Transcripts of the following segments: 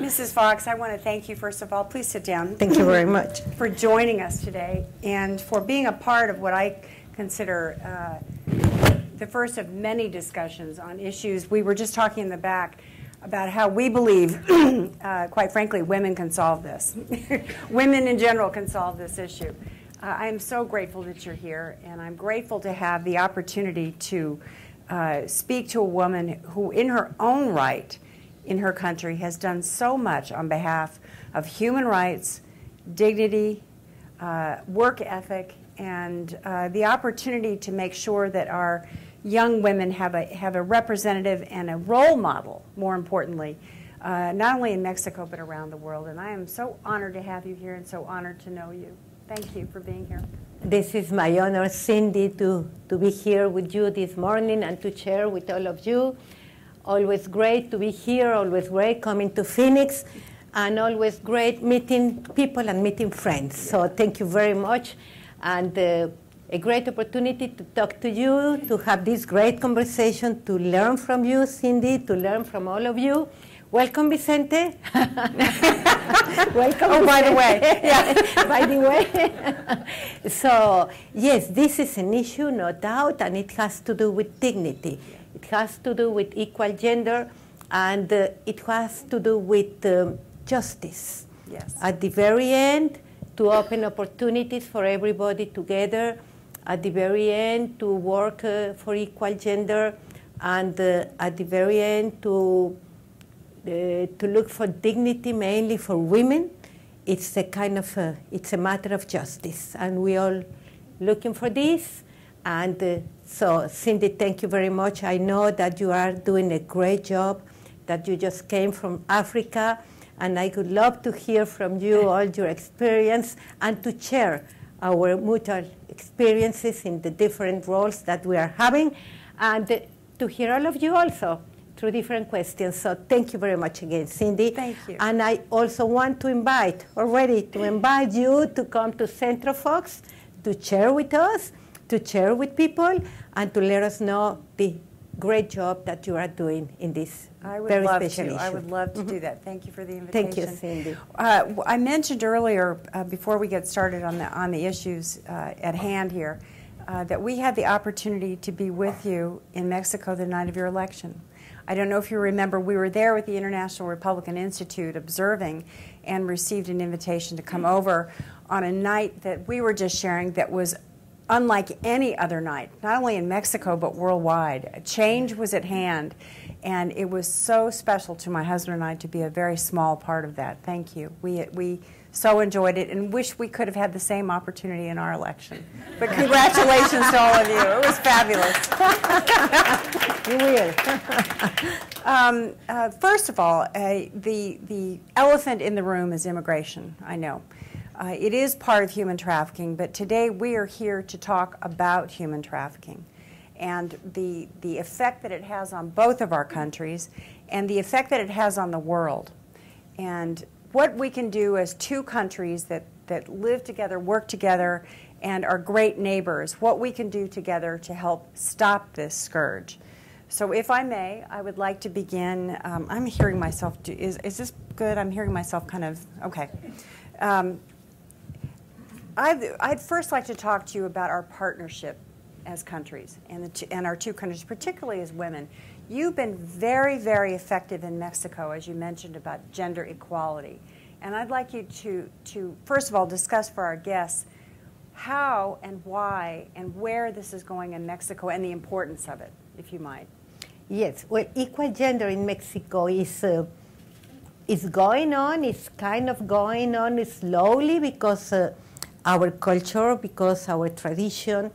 Mrs. Fox, I want to thank you, first of all. Please sit down. Thank you very much. For joining us today and for being a part of what I consider uh, the first of many discussions on issues. We were just talking in the back about how we believe, uh, quite frankly, women can solve this. women in general can solve this issue. Uh, I am so grateful that you're here, and I'm grateful to have the opportunity to uh, speak to a woman who, in her own right, in her country, has done so much on behalf of human rights, dignity, uh, work ethic, and uh, the opportunity to make sure that our young women have a, have a representative and a role model, more importantly, uh, not only in Mexico but around the world. And I am so honored to have you here and so honored to know you. Thank you for being here. This is my honor, Cindy, to, to be here with you this morning and to share with all of you. Always great to be here, always great coming to Phoenix, and always great meeting people and meeting friends. So thank you very much. And uh, a great opportunity to talk to you, to have this great conversation, to learn from you, Cindy, to learn from all of you. Welcome, Vicente. Welcome. Oh, by the way. yeah, by the way. so, yes, this is an issue, no doubt, and it has to do with dignity. It has to do with equal gender, and uh, it has to do with um, justice. Yes. At the very end, to open opportunities for everybody together. At the very end, to work uh, for equal gender, and uh, at the very end, to uh, to look for dignity mainly for women. It's a kind of a, it's a matter of justice, and we all looking for this. And uh, so, Cindy, thank you very much. I know that you are doing a great job. That you just came from Africa and I would love to hear from you all your experience and to share our mutual experiences in the different roles that we are having and to hear all of you also through different questions. So thank you very much again, Cindy. Thank you. And I also want to invite, already to invite you to come to Centro Fox to share with us, to share with people, and to let us know the great job that you are doing in this I would very love special to. issue. I would love to do that. Thank you for the invitation. Thank you, Cindy. Uh, I mentioned earlier, uh, before we get started on the on the issues uh, at hand here, uh, that we had the opportunity to be with you in Mexico the night of your election. I don't know if you remember, we were there with the International Republican Institute observing and received an invitation to come over on a night that we were just sharing that was unlike any other night, not only in Mexico but worldwide. A change was at hand, and it was so special to my husband and I to be a very small part of that. Thank you. We, we so enjoyed it and wish we could have had the same opportunity in our election. But congratulations to all of you. It was fabulous. You will. Um, uh, first of all, uh, the, the elephant in the room is immigration, I know. Uh, it is part of human trafficking, but today we are here to talk about human trafficking and the, the effect that it has on both of our countries and the effect that it has on the world. And what we can do as two countries that, that live together, work together, and are great neighbors, what we can do together to help stop this scourge. So, if I may, I would like to begin. Um, I'm hearing myself. Do, is, is this good? I'm hearing myself kind of. Okay. Um, I'd, I'd first like to talk to you about our partnership as countries and, two, and our two countries, particularly as women. You've been very, very effective in Mexico, as you mentioned, about gender equality. And I'd like you to, to first of all, discuss for our guests how and why and where this is going in Mexico and the importance of it, if you might. Yes, well, equal gender in Mexico is uh, is going on. It's kind of going on slowly because uh, our culture, because our tradition,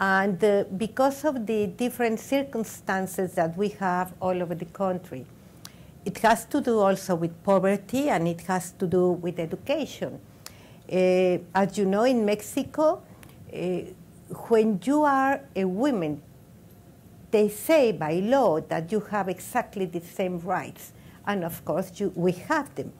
and uh, because of the different circumstances that we have all over the country. It has to do also with poverty, and it has to do with education. Uh, as you know, in Mexico, uh, when you are a woman they say by law that you have exactly the same rights, and of course you, we have them.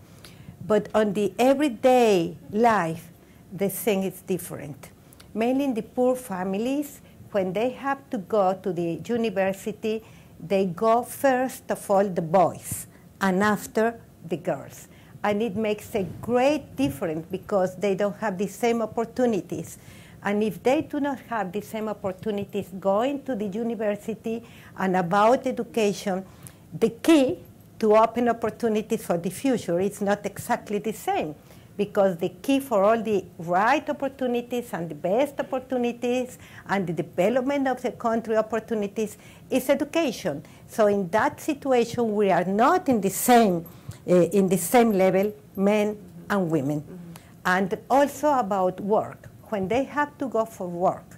But on the everyday life, the thing is different. Mainly in the poor families, when they have to go to the university, they go first of all the boys, and after the girls. And it makes a great difference because they don't have the same opportunities. And if they do not have the same opportunities going to the university and about education, the key to open opportunities for the future is not exactly the same because the key for all the right opportunities and the best opportunities and the development of the country opportunities is education. So in that situation, we are not in the same, uh, in the same level, men and women. Mm-hmm. And also about work. When they have to go for work,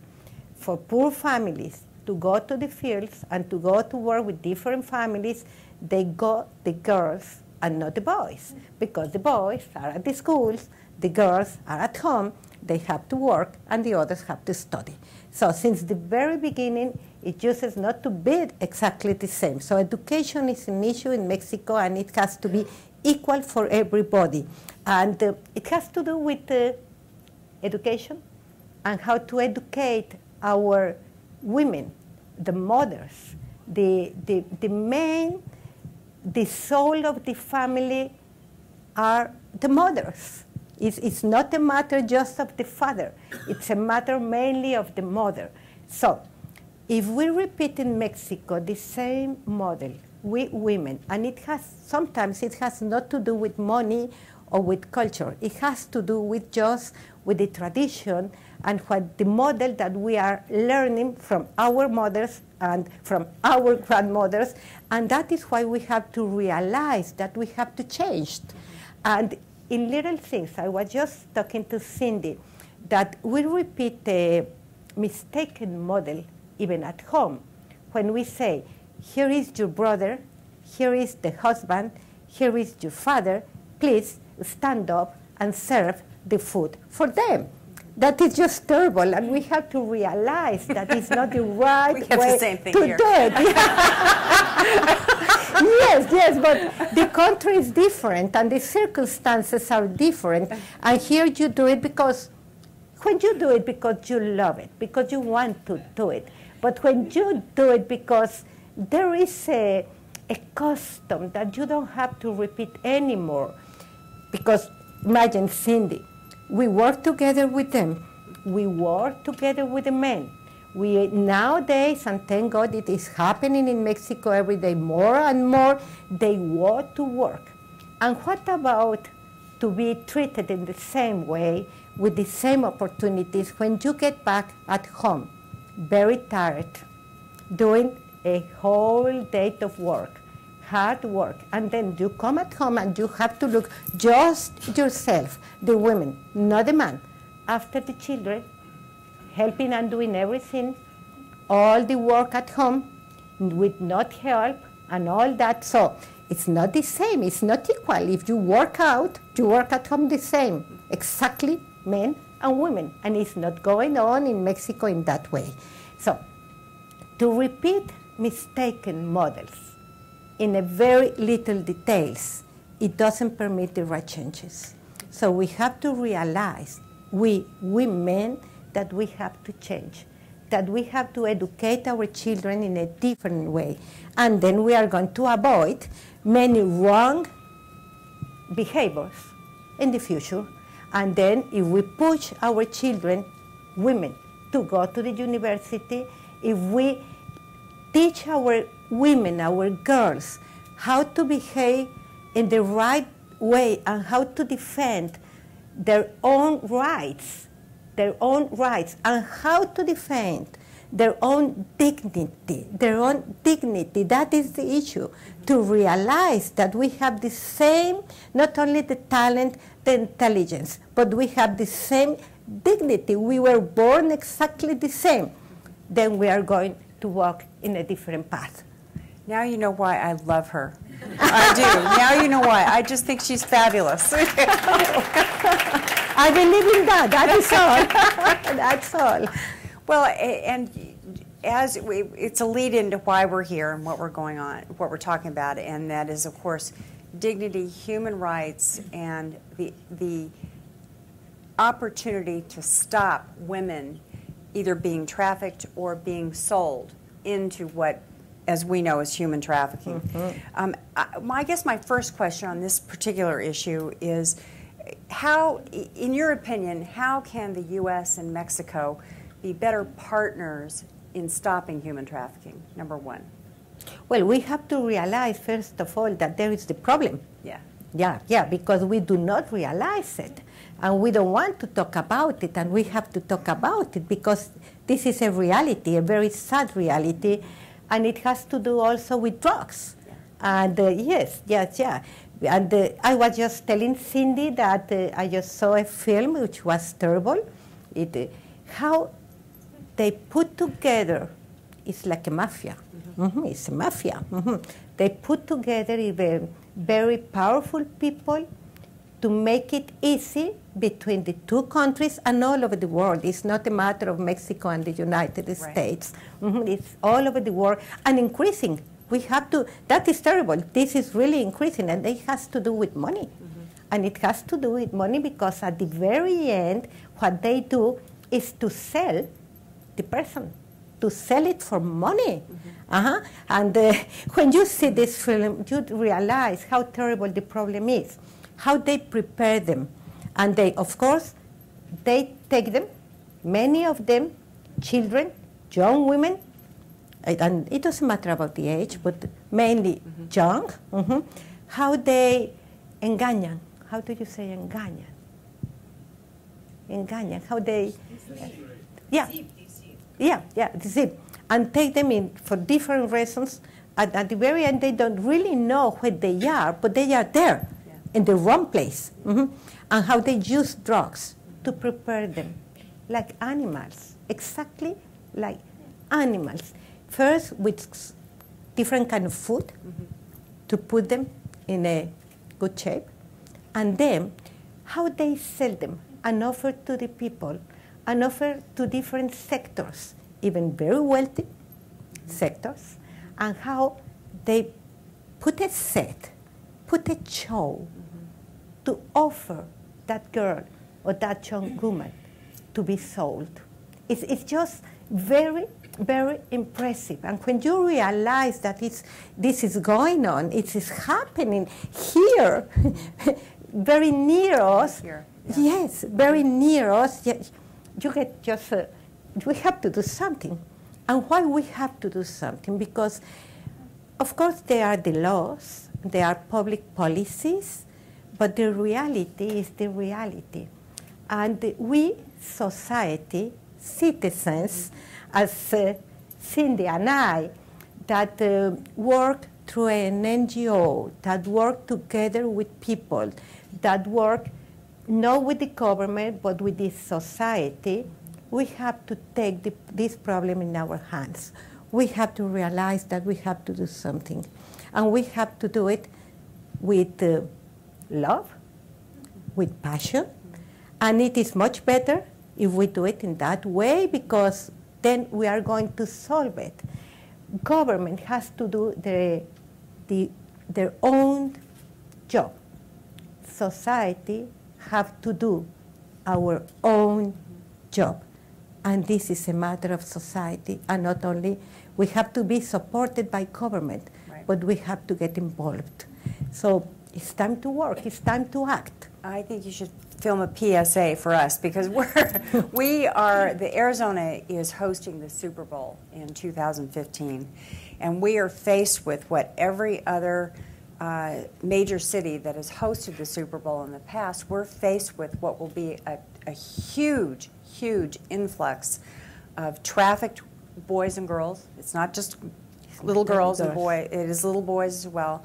for poor families to go to the fields and to go to work with different families, they go, the girls and not the boys, because the boys are at the schools, the girls are at home, they have to work, and the others have to study. So since the very beginning, it chooses not to be exactly the same. So education is an issue in Mexico, and it has to be equal for everybody. And uh, it has to do with uh, education and how to educate our women, the mothers, the, the, the main the soul of the family are the mothers. It's, it's not a matter just of the father, it's a matter mainly of the mother. So, if we repeat in Mexico the same model, we women, and it has sometimes it has not to do with money or with culture. It has to do with just with the tradition and what the model that we are learning from our mothers and from our grandmothers. And that is why we have to realize that we have to change. And in little things, I was just talking to Cindy that we repeat a mistaken model even at home. When we say, here is your brother, here is the husband, here is your father, please stand up and serve the food for them that is just terrible, and we have to realize that it's not the right we have way the same thing to here. do it. yes, yes, but the country is different, and the circumstances are different. And here you do it because when you do it because you love it, because you want to do it, but when you do it because there is a, a custom that you don't have to repeat anymore, because imagine Cindy we work together with them. We work together with the men. We nowadays, and thank God it is happening in Mexico every day more and more, they want to work. And what about to be treated in the same way with the same opportunities when you get back at home, very tired, doing a whole day of work, hard work, and then you come at home and you have to look just yourself, the women, not the man, after the children, helping and doing everything, all the work at home with not help and all that. So it's not the same, it's not equal. If you work out, you work at home the same, exactly men and women. And it's not going on in Mexico in that way. So to repeat mistaken models in a very little details, it doesn't permit the right changes. So we have to realize, we women, that we have to change, that we have to educate our children in a different way. And then we are going to avoid many wrong behaviors in the future. And then if we push our children, women, to go to the university, if we teach our women, our girls, how to behave in the right way and how to defend their own rights, their own rights, and how to defend their own dignity, their own dignity. That is the issue. To realize that we have the same, not only the talent, the intelligence, but we have the same dignity. We were born exactly the same. Then we are going to walk in a different path. Now you know why I love her. I do. Now you know why. I just think she's fabulous. I believe in that. That is all. That's all. Well, and as we, it's a lead into why we're here and what we're going on, what we're talking about, and that is, of course, dignity, human rights, and the the opportunity to stop women either being trafficked or being sold into what as we know as human trafficking. Um, I, my- I guess my first question on this particular issue is how, in your opinion, how can the U.S. and Mexico be better partners in stopping human trafficking? Number one. Well, we have to realize, first of all, that there is the problem. Yeah. Yeah, yeah, because we do not realize it. And we don't want to talk about it, and we have to talk about it because this is a reality, a very sad reality, and it has to do also with drugs. And uh, yes, yes, yeah. And uh, I was just telling Cindy that uh, I just saw a film which was terrible. It, uh, how they put together, it's like a mafia. Mhm, It's a mafia. Mhm. They put together even very powerful people to make it easy between the two countries and all over the world. It's not a matter of Mexico and the United Right. States. Mhm, It's all over the world and increasing. We have to, that is terrible. This is really increasing and it has to do with money. And it has to do with money because at the very end, what they do is to sell the person, to sell it for money. Uh-huh. And uh, when you see this film, you realize how terrible the problem is, how they prepare them. And they, of course, they take them, many of them, children, young women, uh, and it doesn't matter about the age, but mainly young, mhm, how they engañan. How do you say engañan? Engañan, how they, yeah, yeah, yeah, deceive, and take them in for different reasons. At, at the very end, they don't really know where they are, but they are there, Yeah. in the wrong place, mhm, and how they use drugs to prepare them, like animals, exactly like animals. First, with different kind of food to put them in a good shape, and then how they sell them and offer to the people and offer to different sectors, even very wealthy sectors, and how they put a set, put a show to offer that girl or that young woman to be sold. It's, it's just very, very impressive. And when you realize that it's, this is going on, it is happening here, very near us. Here, Yes, very near us. You get just, uh, we have to do something. And why we have to do something? Because, of course, there are the laws, there are public policies, but the reality is the reality. And we, society, citizens, as uh, Cindy and I, that uh, work through an NGO, that work together with people, that work not with the government, but with the society, we have to take the, this problem in our hands. We have to realize that we have to do something. And we have to do it with uh, love, with passion. And it is much better if we do it in that way because then we are going to solve it. Government has to do their, the, their own job. Society have to do our own job. And this is a matter of society, and not only we have to be supported by government, Right. but we have to get involved. So it's time to work. It's time to act. I think you should film a PSA for us because we're we are the Arizona is hosting the Super Bowl in 2015, and we are faced with what every other uh, major city that has hosted the Super Bowl in the past. We're faced with what will be a, a huge, huge influx of trafficked boys and girls. It's not just little girls and boys it is little boys as well,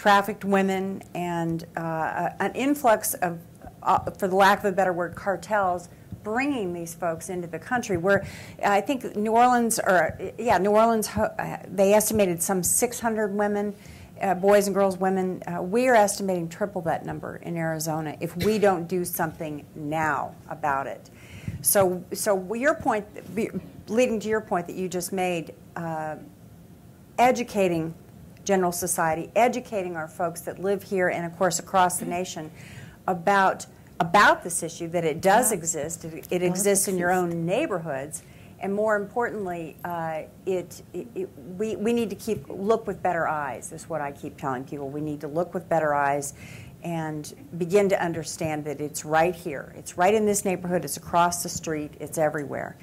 trafficked women, and uh, an influx of, uh, for the lack of a better word, cartels bringing these folks into the country. Where I think New Orleans, or yeah, New Orleans, uh, they estimated some 600 women. Uh, boys and girls, women, uh, we are estimating triple that number in Arizona if we don't do something now about it. So, so your point, leading to your point that you just made, uh, educating general society, educating our folks that live here and of course across the nation about about this issue that it does Yeah. exist. It, it exists in your own neighborhoods, and more importantly, uh, it, it, it, we, we need to keep look with better eyes. Is what I keep telling people. We need to look with better eyes and begin to understand that it's right here. It's right in this neighborhood. It's across the street. It's everywhere.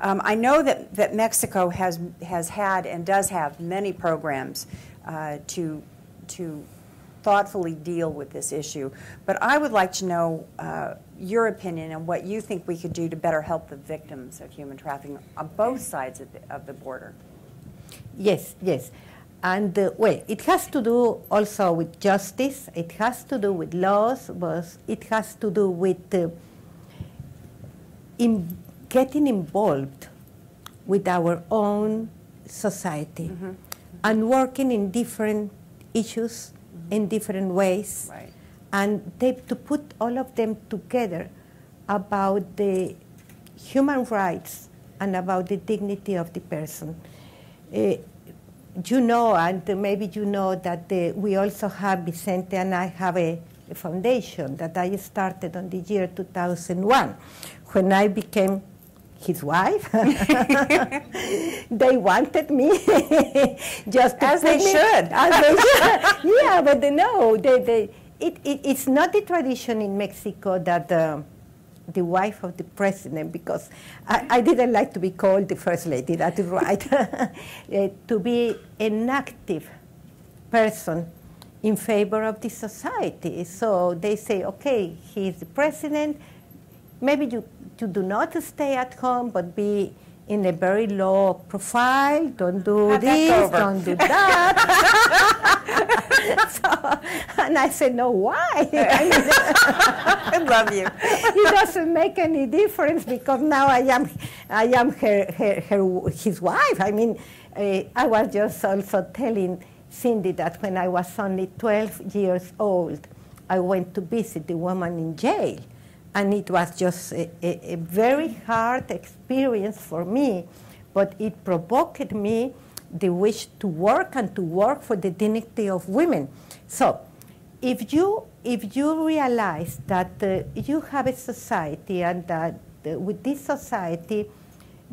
Um, I know that, that Mexico has, has had and does have many programs uh, to, to thoughtfully deal with this issue, but I would like to know uh, your opinion and what you think we could do to better help the victims of human trafficking on both sides of the, of the border. Yes, yes. And uh, well, it has to do also with justice, it has to do with laws, but it has to do with uh, in getting involved with our own society mm-hmm. And working in different issues mm-hmm. in different ways. Right. And they, to put all of them together about the human rights and about the dignity of the person. Uh, you know, and maybe you know that the, we also have, Vicente and I have a, a, foundation that I started on the year 2001 when I became his wife. they wanted me just to as they me, should. As they should. yeah, but they, no, they, they, it, it, it's not the tradition in Mexico that. Uh, the wife of the president because I, I, didn't like to be called the first lady, that is right. uh, to be an active person in favor of the society. So they say, okay, he's the president. Maybe you, you do not stay at home, but be in a very low profile. Don't do Have this, don't do that. so, and I said, no, why? I love you. it doesn't make any difference because now I am, I am her, her, her his wife. I mean, uh, I was just also telling Cindy that when I was only 12 years old, I went to visit the woman in jail and it was just a, a, a, very hard experience for me, but it provoked me the wish to work and to work for the dignity of women. So, if you if you realize that uh, you have a society and that uh, with this society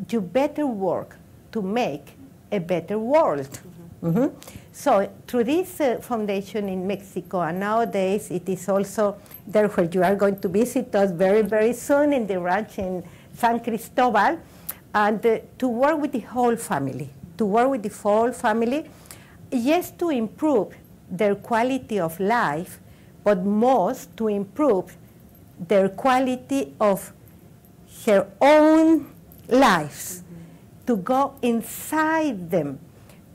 you better work to make a better world. Mm-hmm. Mm-hmm. So through this uh, foundation in Mexico, and nowadays it is also there where you are going to visit us very, very soon in the ranch in San Cristobal, and uh, to work with the whole family, to work with the whole family, yes, to improve their quality of life, but most to improve their quality of her own lives, mm-hmm. to go inside them,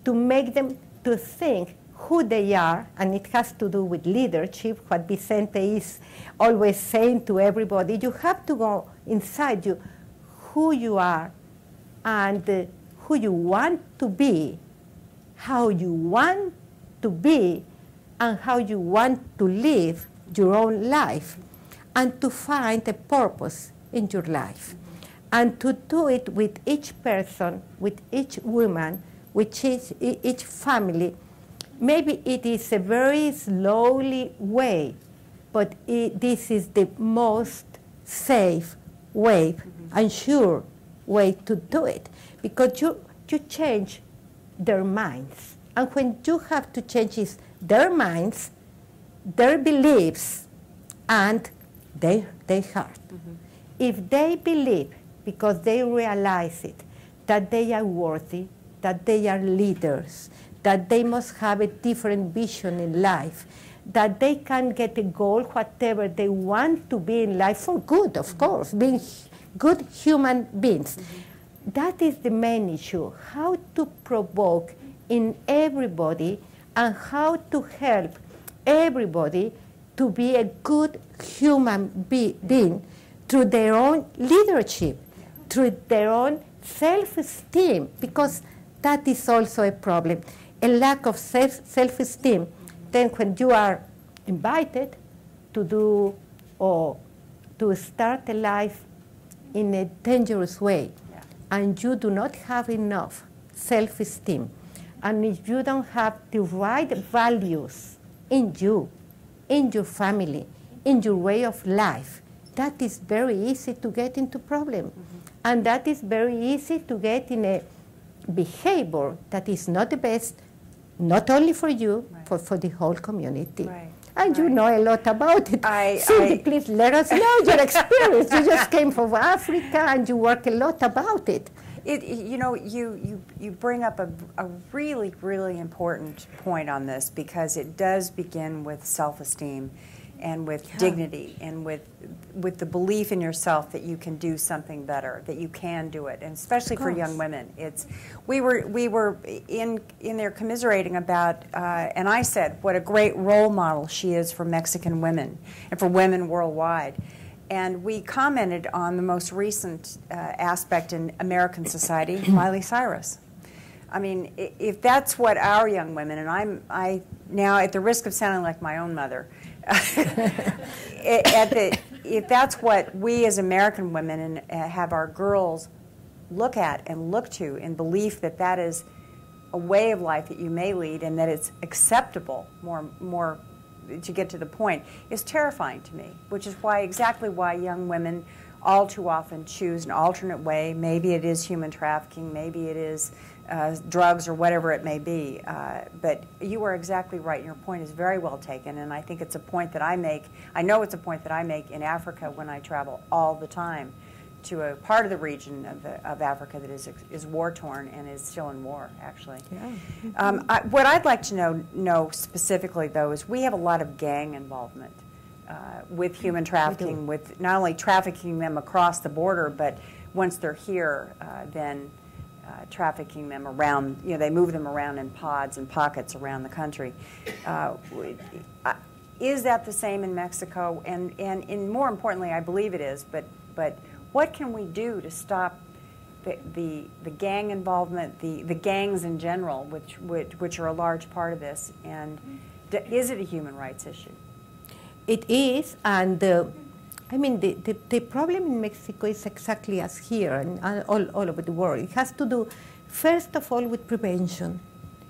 to make them to think who they are, and it has to do with leadership, what Vicente is always saying to everybody. You have to go inside you who you are and uh, who you want to be, how you want to be, and how you want to live your own life, and to find a purpose in your life. And to do it with each person, with each woman, which is each family, maybe it is a very slowly way, but it, this is the most safe way mm-hmm. and sure way to do it because you, you change their minds. And when you have to change is their minds, their beliefs, and their, their heart. Mm-hmm. If they believe, because they realize it, that they are worthy, that they are leaders, that they must have a different vision in life, that they can get a goal, whatever they want to be in life, for good, of mm-hmm. course, being good human beings. Mm-hmm. That is the main issue how to provoke in everybody and how to help everybody to be a good human be- being through their own leadership, through their own self esteem, because that is also a problem. A lack of self esteem. Then, when you are invited to do or to start a life in a dangerous way, yeah. and you do not have enough self esteem, and if you don't have the right values in you, in your family, in your way of life, that is very easy to get into problem. Mm-hmm. And that is very easy to get in a behavior that is not the best, not only for you, right. but for the whole community. Right. And right. you know a lot about it. I, Cindy, I, please let us know your experience. you just came from Africa and you work a lot about it. It, you know, you, you, you bring up a, a really, really important point on this because it does begin with self esteem and with yeah. dignity and with with the belief in yourself that you can do something better, that you can do it, and especially for young women. It's we were we were in in there commiserating about, uh, and I said what a great role model she is for Mexican women and for women worldwide. And we commented on the most recent uh, aspect in American society, Miley Cyrus. I mean, if that's what our young women, and I'm I now at the risk of sounding like my own mother, at the, if that's what we as American women and uh, have our girls look at and look to in belief that that is a way of life that you may lead and that it's acceptable more more to get to the point is terrifying to me which is why exactly why young women all too often choose an alternate way maybe it is human trafficking maybe it is uh, drugs or whatever it may be. Uh, but you are exactly right. and Your point is very well taken, and I think it's a point that I make. I know it's a point that I make in Africa when I travel all the time to a part of the region of, the, of Africa that is is war torn and is still in war. Actually, yeah. Um, I, what I'd like to know know specifically though is we have a lot of gang involvement. Uh, with human trafficking, with not only trafficking them across the border, but once they're here, uh, then uh, trafficking them around, you know, they move them around in pods and pockets around the country. Uh, is that the same in Mexico? And, and, and more importantly, I believe it is, but, but what can we do to stop the, the, the gang involvement, the, the gangs in general, which, which, which are a large part of this? And is it a human rights issue? It is, and uh, I mean, the, the, the, problem in Mexico is exactly as here and all, all over the world. It has to do, first of all, with prevention.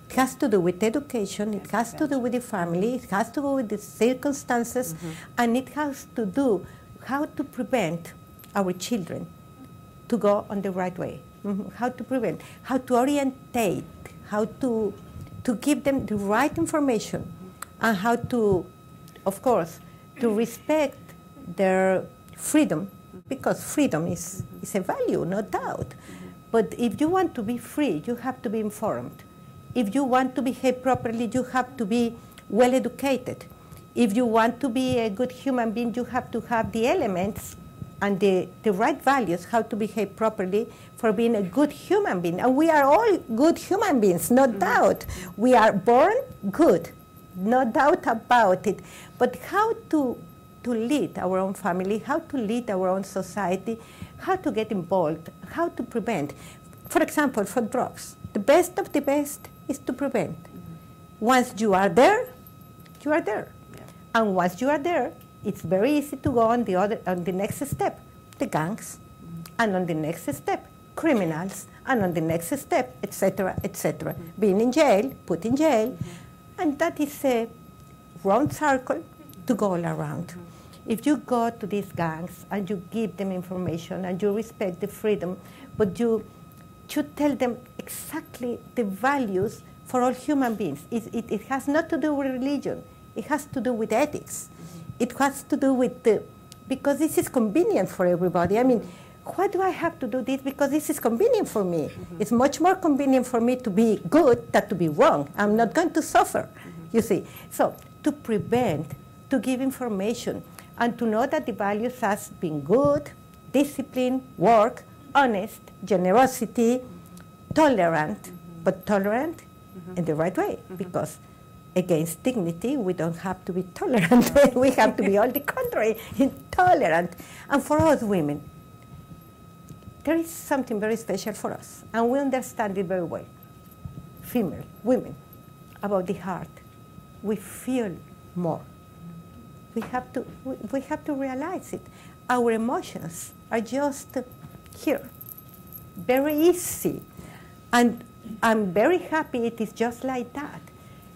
It has to do with education, it has to do with the family, it has to do with the circumstances, mm-hmm. and it has to do how to prevent our children to go on the right way. Mm-hmm. How to prevent, how to orientate, how to, to give them the right information, and how to, of course, to respect their freedom, because freedom is, is a value, no doubt. But if you want to be free, you have to be informed. If you want to behave properly, you have to be well educated. If you want to be a good human being, you have to have the elements and the, the right values, how to behave properly for being a good human being. And we are all good human beings, no mm-hmm. doubt. We are born good, no doubt about it. But how to to lead our own family, how to lead our own society, how to get involved, how to prevent. For example, for drugs, the best of the best is to prevent. Mm-hmm. Once you are there, you are there. Yeah. And once you are there, it's very easy to go on the other on the next step, the gangs, mm-hmm. and on the next step, criminals, and on the next step, etc., etc. Mm-hmm. Being in jail, put in jail, mm-hmm. And that is a round circle to go all around. Mm-hmm if you go to these gangs and you give them information and you respect the freedom, but you, you tell them exactly the values for all human beings. It, it, it has not to do with religion. It has to do with ethics. Mm-hmm. It has to do with the, because this is convenient for everybody. I mean, why do I have to do this? Because this is convenient for me. Mm-hmm. It's much more convenient for me to be good than to be wrong. I'm not going to suffer, mm-hmm. you see. So to prevent, to give information, and to know that the values has been good, discipline, work, honest, generosity, tolerant, mm-hmm. but tolerant mm-hmm. in the right way, mm-hmm. because against dignity, we don't have to be tolerant. we have to be all the contrary, intolerant. And for us women, there is something very special for us, and we understand it very well. Female, women, about the heart. We feel more we have to, we, we have to realize it. Our emotions are just here, very easy. And I'm very happy it is just like that.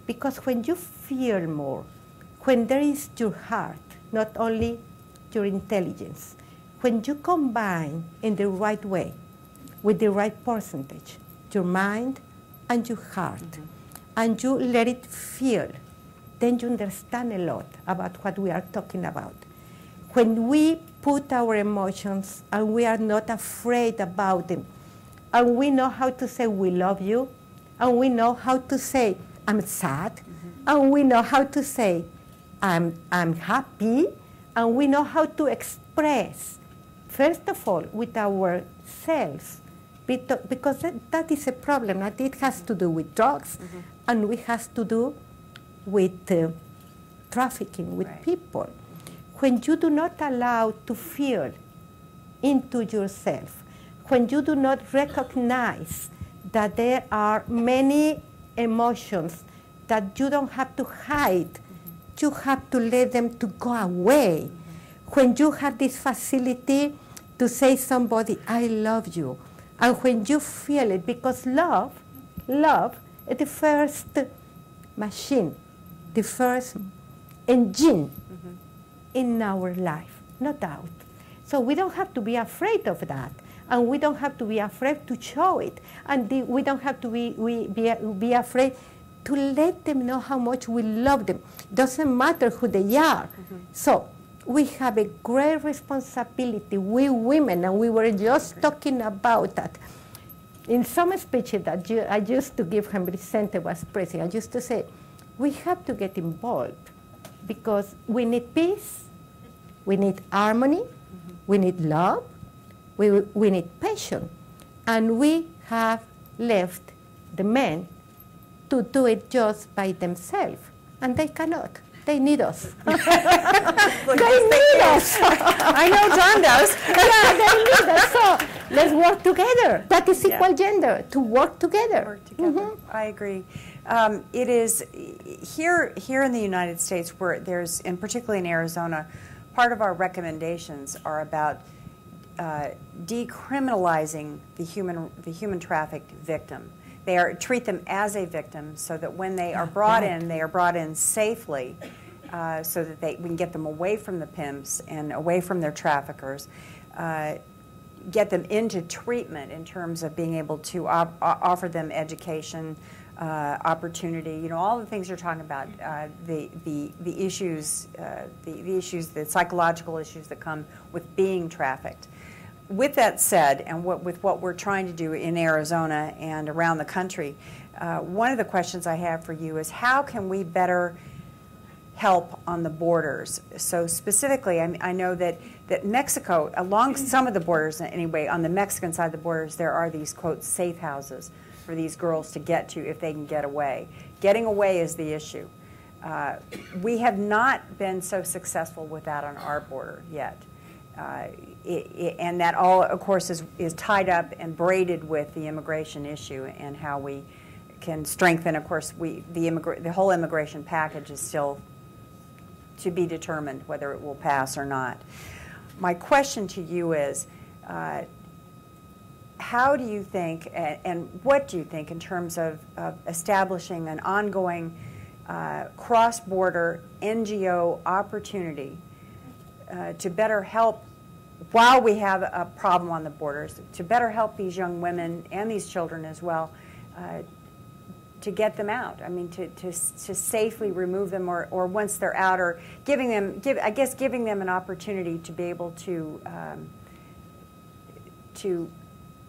Because when you feel more, when there is your heart, not only your intelligence. When you combine in the right way, with the right percentage, your mind and your heart, mm-hmm. and you let it feel, then you understand a lot about what we are talking about. When we put our emotions and we are not afraid about them, and we know how to say we love you, and we know how to say I'm sad, mm-hmm. and we know how to say I'm, I'm happy, and we know how to express, first of all, with ourselves, because that, that is a problem. That it has to do with drugs, mm-hmm. and it has to do with uh, trafficking with right. people. When you do not allow to feel into yourself, when you do not recognize that there are many emotions that you don't have to hide, mm-hmm. you have to let them to go away. Mm-hmm. When you have this facility to say somebody, I love you, and when you feel it, because love, love is the first machine, the first engine mm-hmm. in our life, no doubt. So we don't have to be afraid of that. And we don't have to be afraid to show it. And the, we don't have to be, we, be, be afraid to let them know how much we love them. Doesn't matter who they are. Mm-hmm. So we have a great responsibility, we women, and we were just talking about that. In some speeches that you, I used to give when Vicente was president, I used to say, we have to get involved because we need peace, we need harmony, mm-hmm. we need love, we, we need passion, and we have left the men to do it just by themselves, and they cannot. They need us. they need us. I know John does. yeah, they need us. So let's work together. That is equal yeah. gender, to work together. Work together. Mm-hmm. I agree. Um, it is here here in the United States where there's, and particularly in Arizona, part of our recommendations are about uh, decriminalizing the human the human trafficked victim. They are treat them as a victim so that when they are brought in, they are brought in safely uh, so that they, we can get them away from the pimps and away from their traffickers. Uh, get them into treatment in terms of being able to op- offer them education, uh, opportunity, you know, all the things you're talking about, uh, the, the, the issues, uh, the, the issues, the psychological issues that come with being trafficked with that said, and what, with what we're trying to do in Arizona and around the country, uh, one of the questions I have for you is how can we better help on the borders? So specifically, I, I know that, that Mexico, along some of the borders anyway, on the Mexican side of the borders, there are these, quote, safe houses for these girls to get to if they can get away. Getting away is the issue. Uh, we have not been so successful with that on our border yet. Uh, and that all, of course, is, is tied up and braided with the immigration issue and how we can strengthen. Of course, we the immigra- the whole immigration package is still to be determined whether it will pass or not. My question to you is. Uh, how do you think, and, and, what do you think in terms of, of establishing an ongoing uh, cross border NGO opportunity uh, to better help while we have a problem on the borders, to better help these young women and these children as well, uh, to get them out. I mean, to, to, to safely remove them, or, or once they're out, or giving them, give, I guess, giving them an opportunity to be able to um, to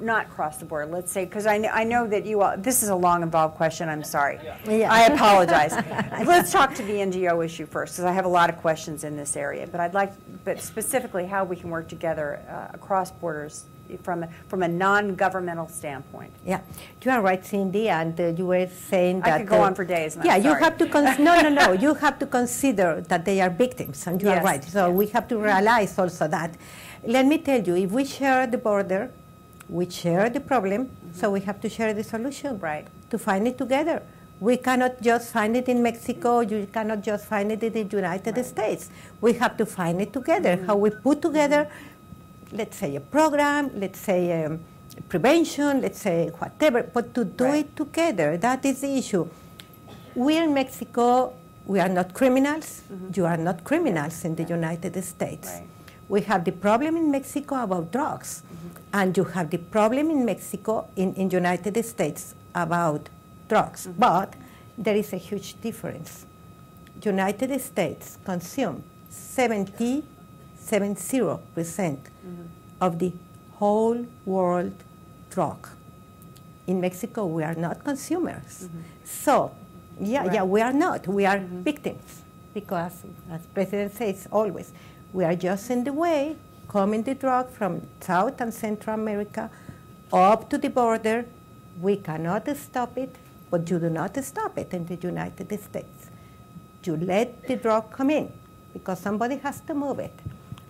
not cross the border, let's say, because I, kn- I know that you all, this is a long involved question, I'm sorry. Yeah. I apologize. let's talk to the NGO issue first, because I have a lot of questions in this area. But I'd like, but specifically how we can work together uh, across borders from, from a non-governmental standpoint. Yeah, you are right, Cindy, and uh, you were saying that... I could go uh, on for days, Yeah, you have to, con- no, no, no, you have to consider that they are victims, and you yes. are right. So yes. we have to realize also that. Let me tell you, if we share the border, we share the problem, mm-hmm. so we have to share the solution. Right. To find it together. We cannot just find it in Mexico, you cannot just find it in the United right. States. We have to find it together. Mm-hmm. How we put together, let's say, a program, let's say, um, prevention, let's say, whatever, but to do right. it together, that is the issue. We in Mexico, we are not criminals. Mm-hmm. You are not criminals in the United States. Right. We have the problem in Mexico about drugs, mm-hmm. and you have the problem in Mexico, in, in United States, about drugs. Mm-hmm. But there is a huge difference. United States consume 70, 70% mm-hmm. of the whole world drug. In Mexico, we are not consumers. So, yeah, yeah, we are not. We are victims because, as President says always, we are just in the way, coming the drug from South and Central America up to the border. We cannot stop it, but you do not stop it in the United States. You let the drug come in because somebody has to move it.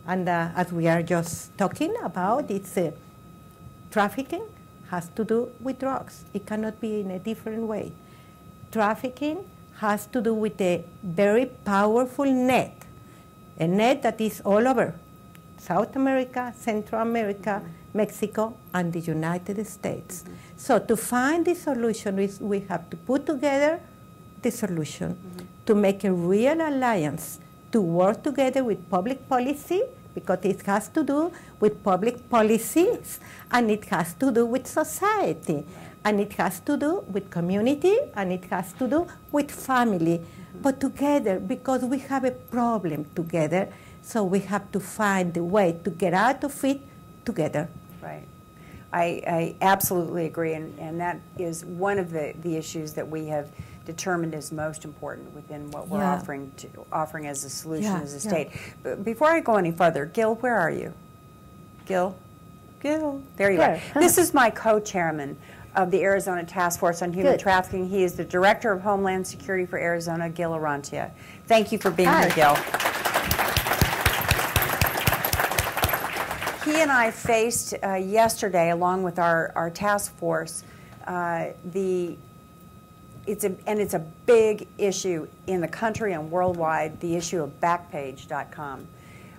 And uh, as we are just talking about, it's uh, trafficking has to do with drugs. It cannot be in a different way. Trafficking has to do with a very powerful net, a net that is all over South America, Central America, Mexico, and the United States. So to find the solution, is we have to put together the solution to make a real alliance to work together with public policy because it has to do with public policies and it has to do with society and it has to do with community and it has to do with family but together because we have a problem together so we have to find a way to get out of it together Right. I, I absolutely agree, and, and that is one of the, the issues that we have determined is most important within what we're Yeah. offering to, offering as a solution Yeah, as a yeah. state. But before I go any further, Gil, where are you? Gil? Gil? There you There. are. This is my co-chairman of the Arizona Task Force on Human Good. Trafficking. He is the Director of Homeland Security for Arizona, Gil Orrantia. Thank you for being Hi. here, Gil. He and I faced uh, yesterday, along with our, our task force, uh, the it's a and it's a big issue in the country and worldwide. The issue of Backpage.com.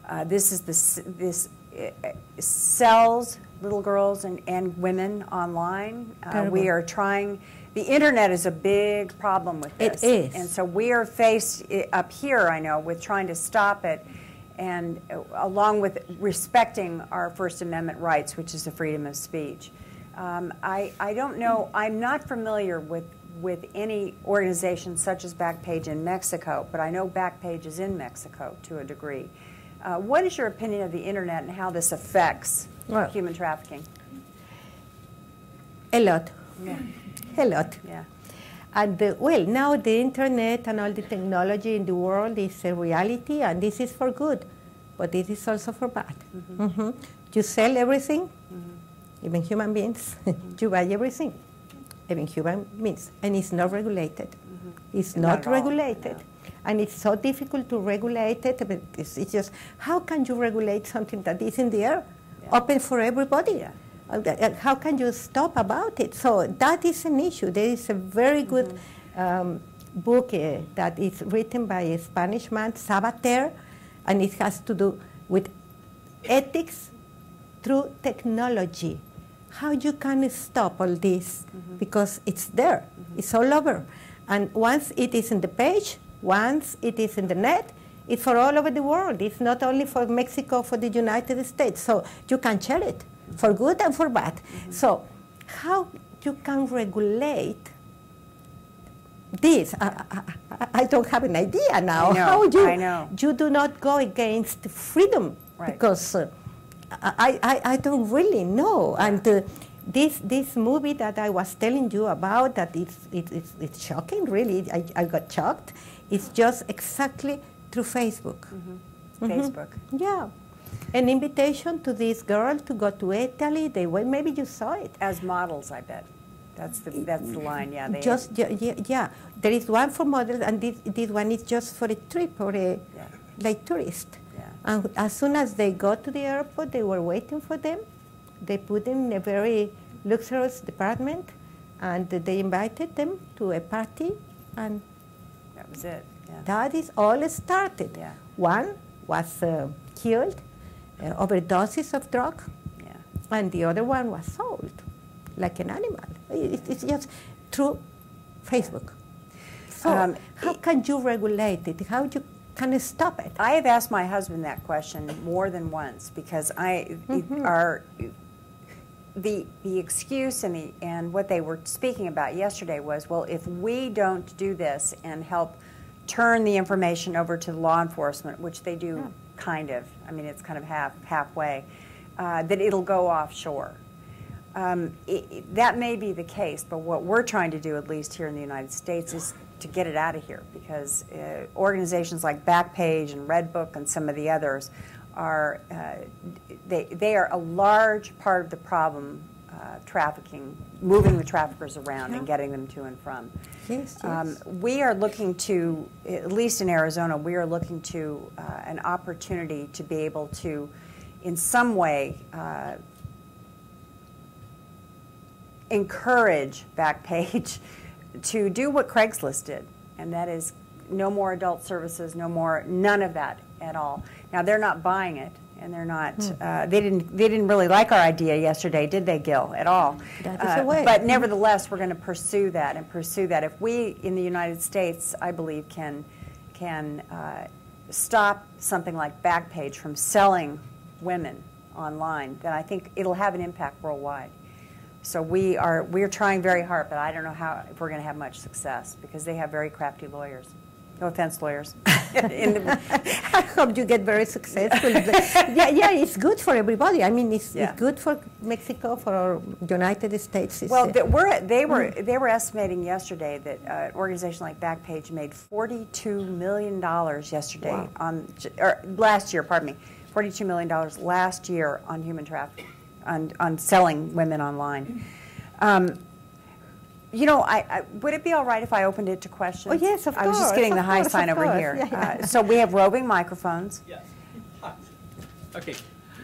Uh, this is this this uh, sells little girls and, and women online. Uh, we are trying. The internet is a big problem with It this, is. and so we are faced up here. I know with trying to stop it and uh, along with respecting our First Amendment rights, which is the freedom of speech. Um, I, I don't know, I'm not familiar with, with any organization such as Backpage in Mexico, but I know Backpage is in Mexico to a degree. Uh, what is your opinion of the internet and how this affects Well- human trafficking? a lot Yeah, a lot yeah, And uh, well, now the internet and all the technology in the world is a reality, and this is for good, but it is also for bad. Mhm. You sell everything, even human beings. you buy everything, even human beings, and it's not regulated. It's Not not, all, regulated. And it's so difficult to regulate it. but It's, it's just, how can you regulate something that is in the air. Open for everybody? Uh, th- uh, how can you stop about it? So that is an issue. There is a very good um, book uh, that is written by a Spanish man, Savater, and it has to do with ethics through technology. How you can stop all this because it's there, it's all over, and once it is in the page, once it is in the net, it's for all over the world. It's not only for Mexico, for the United States. So you can share it for good and for bad. So how you can regulate this? I, I, I- I don't have an idea now. I know, how you I know. you do not go against freedom Right. because uh, I, I, I don't really know. And uh, this this movie that I was telling you about that it's it, it's, it's shocking. Really, I, I got shocked. It's just exactly through Facebook. Mm-hmm. Facebook. Yeah, an invitation to this girl to go to Italy. They went. Maybe you saw it. As models, I bet. That's the, that's the line, yeah. They, just yeah, yeah. There is one for models, and this, this one is just for a trip or a Yeah. like tourist. Yeah. And as soon as they got to the airport, they were waiting for them. They put them in a very luxurious department, and they invited them to a party, and That was it. That is all started. Yeah. One was uh, killed, uh, overdoses of drug, Yeah. and the other one was sold like an animal. It, it's just through Facebook. So Um, how can you regulate it? How you can stop it. I have asked my husband that question more than once because I are the the excuse and the and what they were speaking about yesterday was well if we don't do this and help turn the information over to law enforcement which they do kind of I mean it's kind of half halfway uh, that it'll go offshore. Um, it, it- that may be the case, but what we're trying to do, at least here in the United States, is to get it out of here because uh, organizations like Backpage and Redbook and some of the others are uh, they they are a large part of the problem. Uh, trafficking, moving the traffickers around and getting them to and from. Yes, Um, we are looking to, at least in Arizona, we are looking to uh, an opportunity to be able to, in some way, uh, encourage Backpage to do what Craigslist did, and that is no more adult services, no more, none of that at all. Now they're not buying it, and they're not. Hmm. Uh, they didn't. They didn't really like our idea yesterday, did they, Gil? At all. That is Uh, the way. But nevertheless, we're going to pursue that and pursue that. If we in the United States, I believe, can can uh, stop something like Backpage from selling women online, then I think it'll have an impact worldwide. So we are we are trying very hard, but I don't know how if we're going to have much success because they have very crafty lawyers. No offense, lawyers. The- I hope you get very successful. yeah, yeah, it's good for everybody. I mean, it's, Yeah. it's good for Mexico, for our United States. It's, well, uh, th- we're, they were they were estimating yesterday that uh, an organization like Backpage made forty-two million dollars yesterday Wow. on or last year. Pardon me, forty-two million dollars last year on human trafficking, on on selling women online. Um, you know, I, I, would it be all right if I opened it to questions? Oh, yes, of course. I was just course, getting the high course, sign over course. here. Yeah, yeah. Uh, so we have roving microphones. Yes. Okay.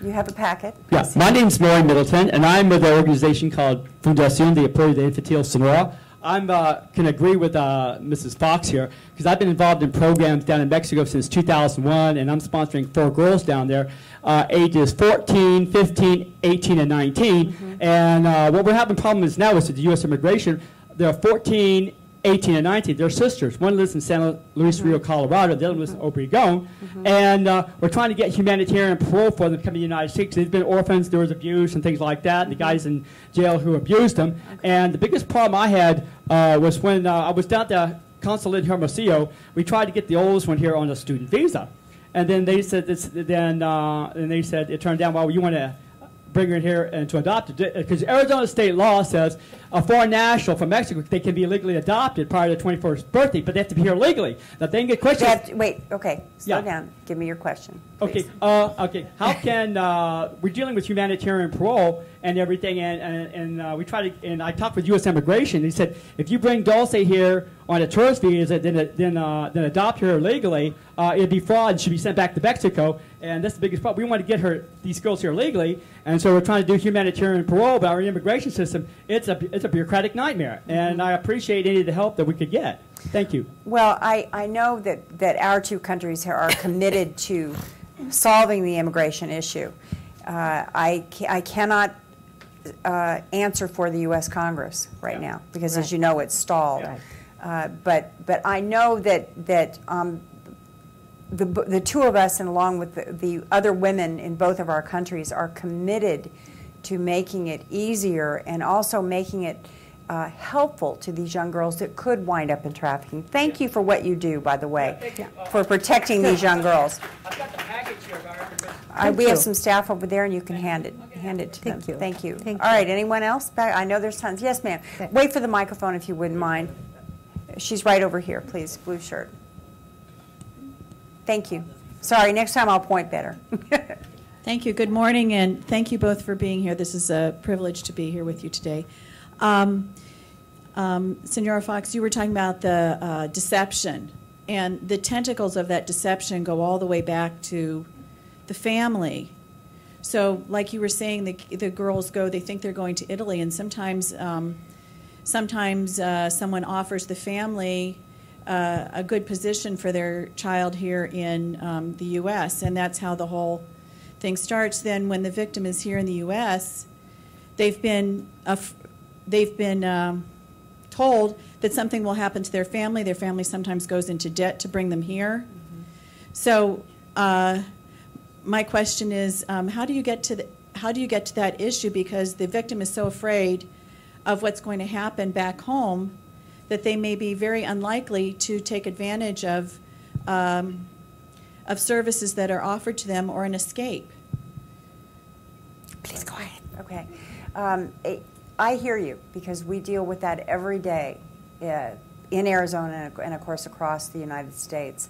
You have a packet. Yeah, my name is Maury Middleton, and I'm with an organization called Fundación de Apoyo de Infantil Sonora. I'm uh, can agree with uh, Mrs. Fox here because I've been involved in programs down in Mexico since 2001, and I'm sponsoring four girls down there, uh, ages 14, 15, 18, and 19. And uh, what we're having problems now is with the U.S. immigration. They're 14, 18, and 19. They're sisters. One lives in San Luis Rio, Colorado. The other one lives in Obregon. And uh, we're trying to get humanitarian parole for them to come to the United States. They've been orphans. There was abuse and things like that. And the guys in jail who abused them. And the biggest problem I had uh, was when uh, I was down at the consulate in Hermosillo. We tried to get the oldest one here on a student visa. And then they said, this, then uh, and they said it turned down. Well, you want to bring her in here and to adopt it because Arizona state law says a foreign national from Mexico they can be legally adopted prior to their 21st birthday, but they have to be here legally. Now they get questions. to- wait, okay, slow Yeah. down. Give me your question. Okay, uh, okay. How can uh, we're dealing with humanitarian parole and everything, and and, and uh, we try to. And I talked with U.S. Immigration. He said if you bring Dulce here on a tourist visa, then then uh, then adopt her legally, uh, it'd be fraud. and Should be sent back to Mexico, and that's the biggest problem. We want to get her these girls here legally, and so we're trying to do humanitarian parole. But our immigration system, it's a it's a bureaucratic nightmare, and I appreciate any of the help that we could get. Thank you. Well, I, I know that, that our two countries are committed to solving the immigration issue. Uh, I, I cannot uh, answer for the U.S. Congress right Yeah. now because, as you know, it's stalled. Right. Uh, but but I know that that um, the the two of us, and along with the, the other women in both of our countries, are committed to making it easier and also making it uh, helpful to these young girls that could wind up in trafficking. Thank you for what you do, by the way, thank you. Uh, for protecting these young girls. I've got the package here of our Thank we have some staff over there, and you can hand it hand it to Thank them. you. Thank you. Thank All you. right. Anyone else? Back- I know there's tons. Yes, ma'am. Okay. Wait for the microphone if you wouldn't mind. She's right over here, please. Blue shirt. Thank you. Sorry. Next time I'll point better. Thank you. Good morning, and thank you both for being here. This is a privilege to be here with you today. Um, um, Senora Fox, you were talking about the uh, deception, and the tentacles of that deception go all the way back to the family. So, like you were saying, the, the girls go, they think they're going to Italy, and sometimes, um, sometimes uh, someone offers the family uh, a good position for their child here in um, the U.S., and that's how the whole thing starts. Then, when the victim is here in the U.S., they've been they've been um, told that something will happen to their family. Their family sometimes goes into debt to bring them here. So, uh, my question is, um, how do you get to the, how do you get to that issue? Because the victim is so afraid of what's going to happen back home that they may be very unlikely to take advantage of um, of services that are offered to them or an escape. Please go ahead. Okay. Um, I hear you because we deal with that every day uh, in Arizona and, of course, across the United States.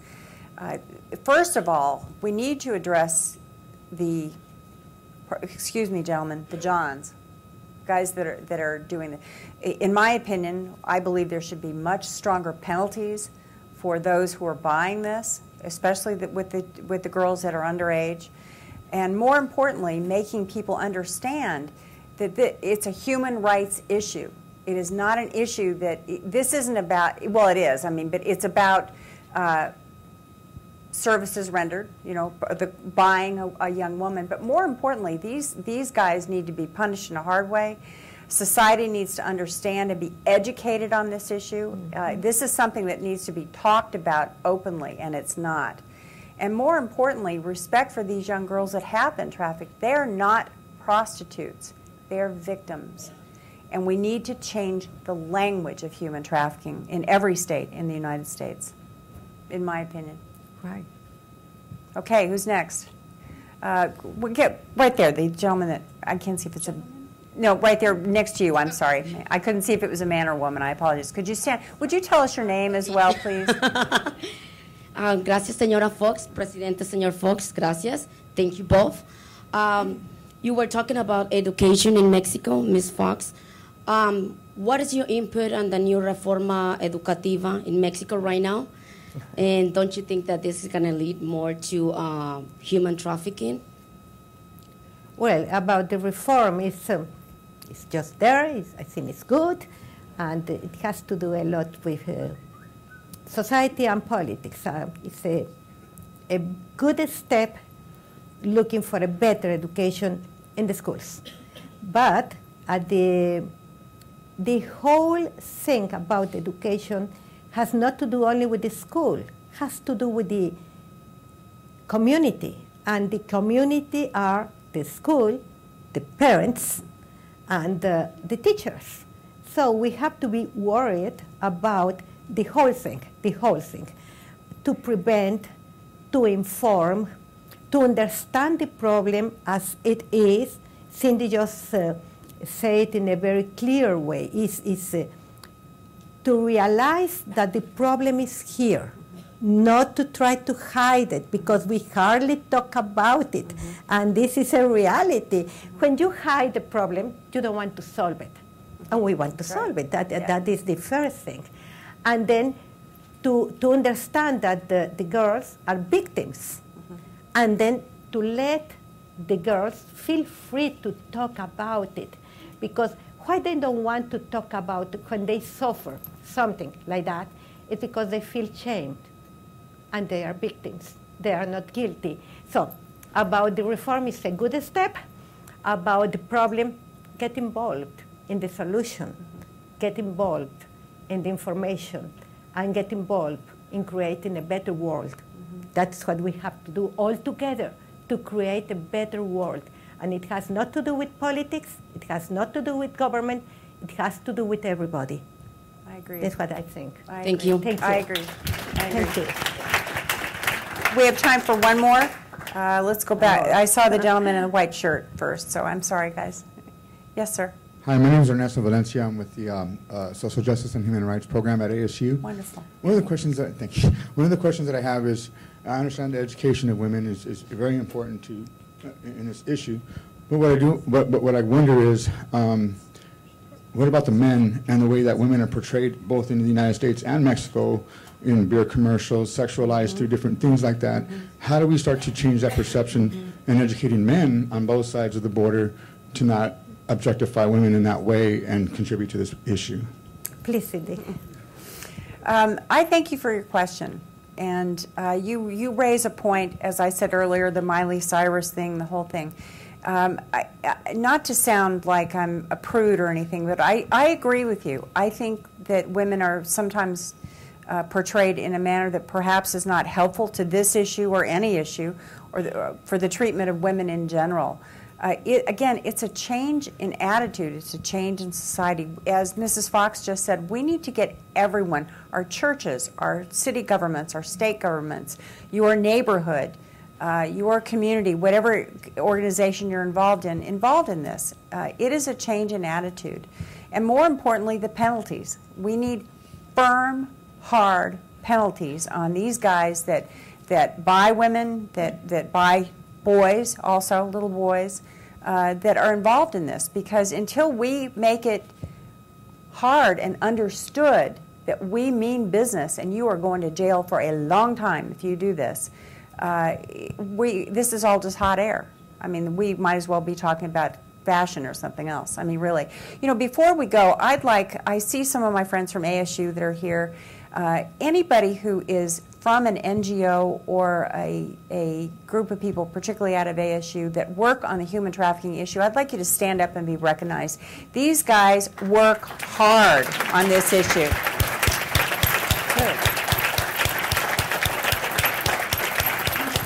Uh, first of all, we need to address the, excuse me, gentlemen, the Johns, guys that are, that are doing it. In my opinion, I believe there should be much stronger penalties for those who are buying this, especially the, with, the, with the girls that are underage. And more importantly, making people understand that it's a human rights issue. It is not an issue that, this isn't about, well, it is, I mean, but it's about uh, services rendered, you know, the, buying a, a, young woman. But more importantly, these, these guys need to be punished in a hard way. Society needs to understand and be educated on this issue. Uh, mm-hmm. this is something that needs to be talked about openly, and it's not. And more importantly, respect for these young girls that have been trafficked. They're not prostitutes. They're victims. And we need to change the language of human trafficking in every state in the United States, in my opinion. Right. Okay, who's next? Uh, we'll get right there, the gentleman that I can't see if it's a. No, right there next to you. I'm sorry. I couldn't see if it was a man or woman. I apologize. Could you stand? Would you tell us your name as well, please? uh, gracias, señora Fox. Presidente, señor Fox, gracias. Thank you both. Um, you were talking about education in Mexico, Ms. Fox. Um, what is your input on the new Reforma Educativa in Mexico right now? And don't you think that this is going to lead more to uh, human trafficking? Well, about the reform, it's, um, it's just there. It's, I think it's good. And it has to do a lot with uh, society and politics. Uh, it's a, a good step looking for a better education in the schools. But at the, the whole thing about education has not to do only with the school, has to do with the community. And the community are the school, the parents, and uh, the teachers. So we have to be worried about the whole thing, the whole thing, to prevent, to inform, to understand the problem as it is. Cindy just uh, said in a very clear way, is, is uh, to realize that the problem is here, not to try to hide it because we hardly talk about it. Mm-hmm. And this is a reality. When you hide the problem, you don't want to solve it. And we want to That's solve it. That, yeah. that is the first thing. And then to, to understand that the, the girls are victims. Mm-hmm. And then to let the girls feel free to talk about it. Because why they don't want to talk about when they suffer something like that is because they feel shamed and they are victims. They are not guilty. So, about the reform is a good step. About the problem, get involved in the solution, get involved in the information, and get involved in creating a better world. Mm-hmm. That's what we have to do all together to create a better world. And it has not to do with politics, it has not to do with government, it has to do with everybody. I agree. That's what I think. I Thank agree. you. Thank you. I agree. I agree. Thank you. We have time for one more. Uh, let's go back. I saw the gentleman in the white shirt first, so I'm sorry, guys. Yes, sir. Hi, my name is Ernesto Valencia. I'm with the um, uh, Social Justice and Human Rights Program at ASU. Wonderful. One of the questions that thank you. One of the questions that I have is, I understand the education of women is, is very important to in this issue, but what I do, but, but what I wonder is, um, what about the men and the way that women are portrayed both in the United States and Mexico in beer commercials, sexualized through different things like that? How do we start to change that perception and educating men on both sides of the border to not objectify women in that way and contribute to this issue? Please, Cindy. Um, I thank you for your question. And uh, you, you raise a point, as I said earlier, the Miley Cyrus thing, the whole thing. Um, I, I, not to sound like I'm a prude or anything, but I, I agree with you. I think that women are sometimes uh, portrayed in a manner that perhaps is not helpful to this issue or any issue, or the, uh, for the treatment of women in general. Uh, it, again, it's a change in attitude. It's a change in society. As Mrs. Fox just said, we need to get everyone, our churches, our city governments, our state governments, your neighborhood, uh, your community, whatever organization you're involved in, involved in this. Uh, it is a change in attitude. And more importantly, the penalties. We need firm, hard penalties on these guys that, that buy women, that, that buy boys, also little boys, uh, that are involved in this. Because until we make it hard and understood that we mean business and you are going to jail for a long time if you do this, uh, we, this is all just hot air. I mean, we might as well be talking about fashion or something else. I mean, really. You know, before we go, I'd like, I see some of my friends from ASU that are here. Uh, anybody who is from an NGO or a, a group of people, particularly out of ASU, that work on the human trafficking issue, I'd like you to stand up and be recognized. These guys work hard on this issue. Good.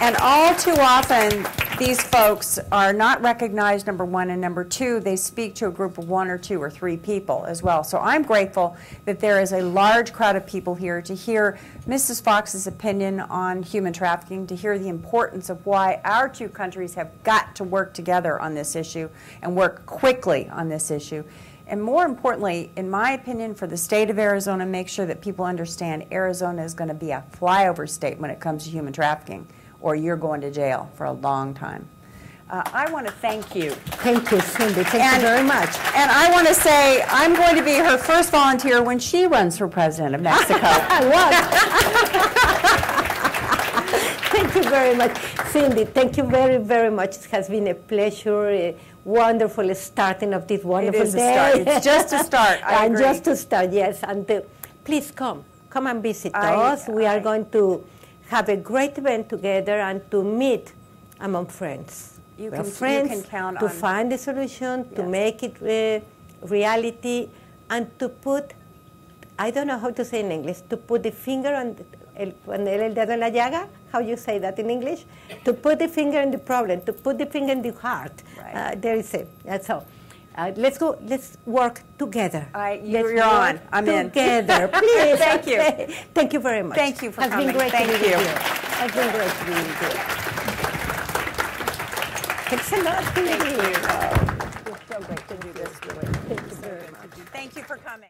And all too often, these folks are not recognized, number one, and number two, they speak to a group of one or two or three people as well. So I'm grateful that there is a large crowd of people here to hear Mrs. Fox's opinion on human trafficking, to hear the importance of why our two countries have got to work together on this issue and work quickly on this issue. And more importantly, in my opinion, for the state of Arizona, make sure that people understand Arizona is going to be a flyover state when it comes to human trafficking or you're going to jail for a long time. Uh, I want to thank you. Thank you, Cindy. Thank And- you very much. And I want to say, I'm going to be her first volunteer when she runs for president of Mexico. Thank you very much, Cindy. Thank you very, very much. It has been a pleasure, a wonderful starting of this wonderful is a start. It's just a start. I and agree. just to start, yes. And uh, please come, come and visit I- us. We are going to have a great event together and to meet among friends. You can- you friends can count to on- find a solution, to make it uh, reality, and to put I don't know how to say in English, to put the finger on the, el, poner el dedo en la llaga, how you say that in English? To put the finger in the problem, to put the finger in the heart. Right. Uh, there is a, that's all. Uh, let's go, let's work together. I- you- Let's you're on. I'm in. Together, please. Thank you. Thank you very much. Thank you for Has coming. Been great Thank to be you. Has been great to be you. Thanks a lot. Thank you. Oh, it's so great to do this. Really. Thank you very much. Thank you for coming.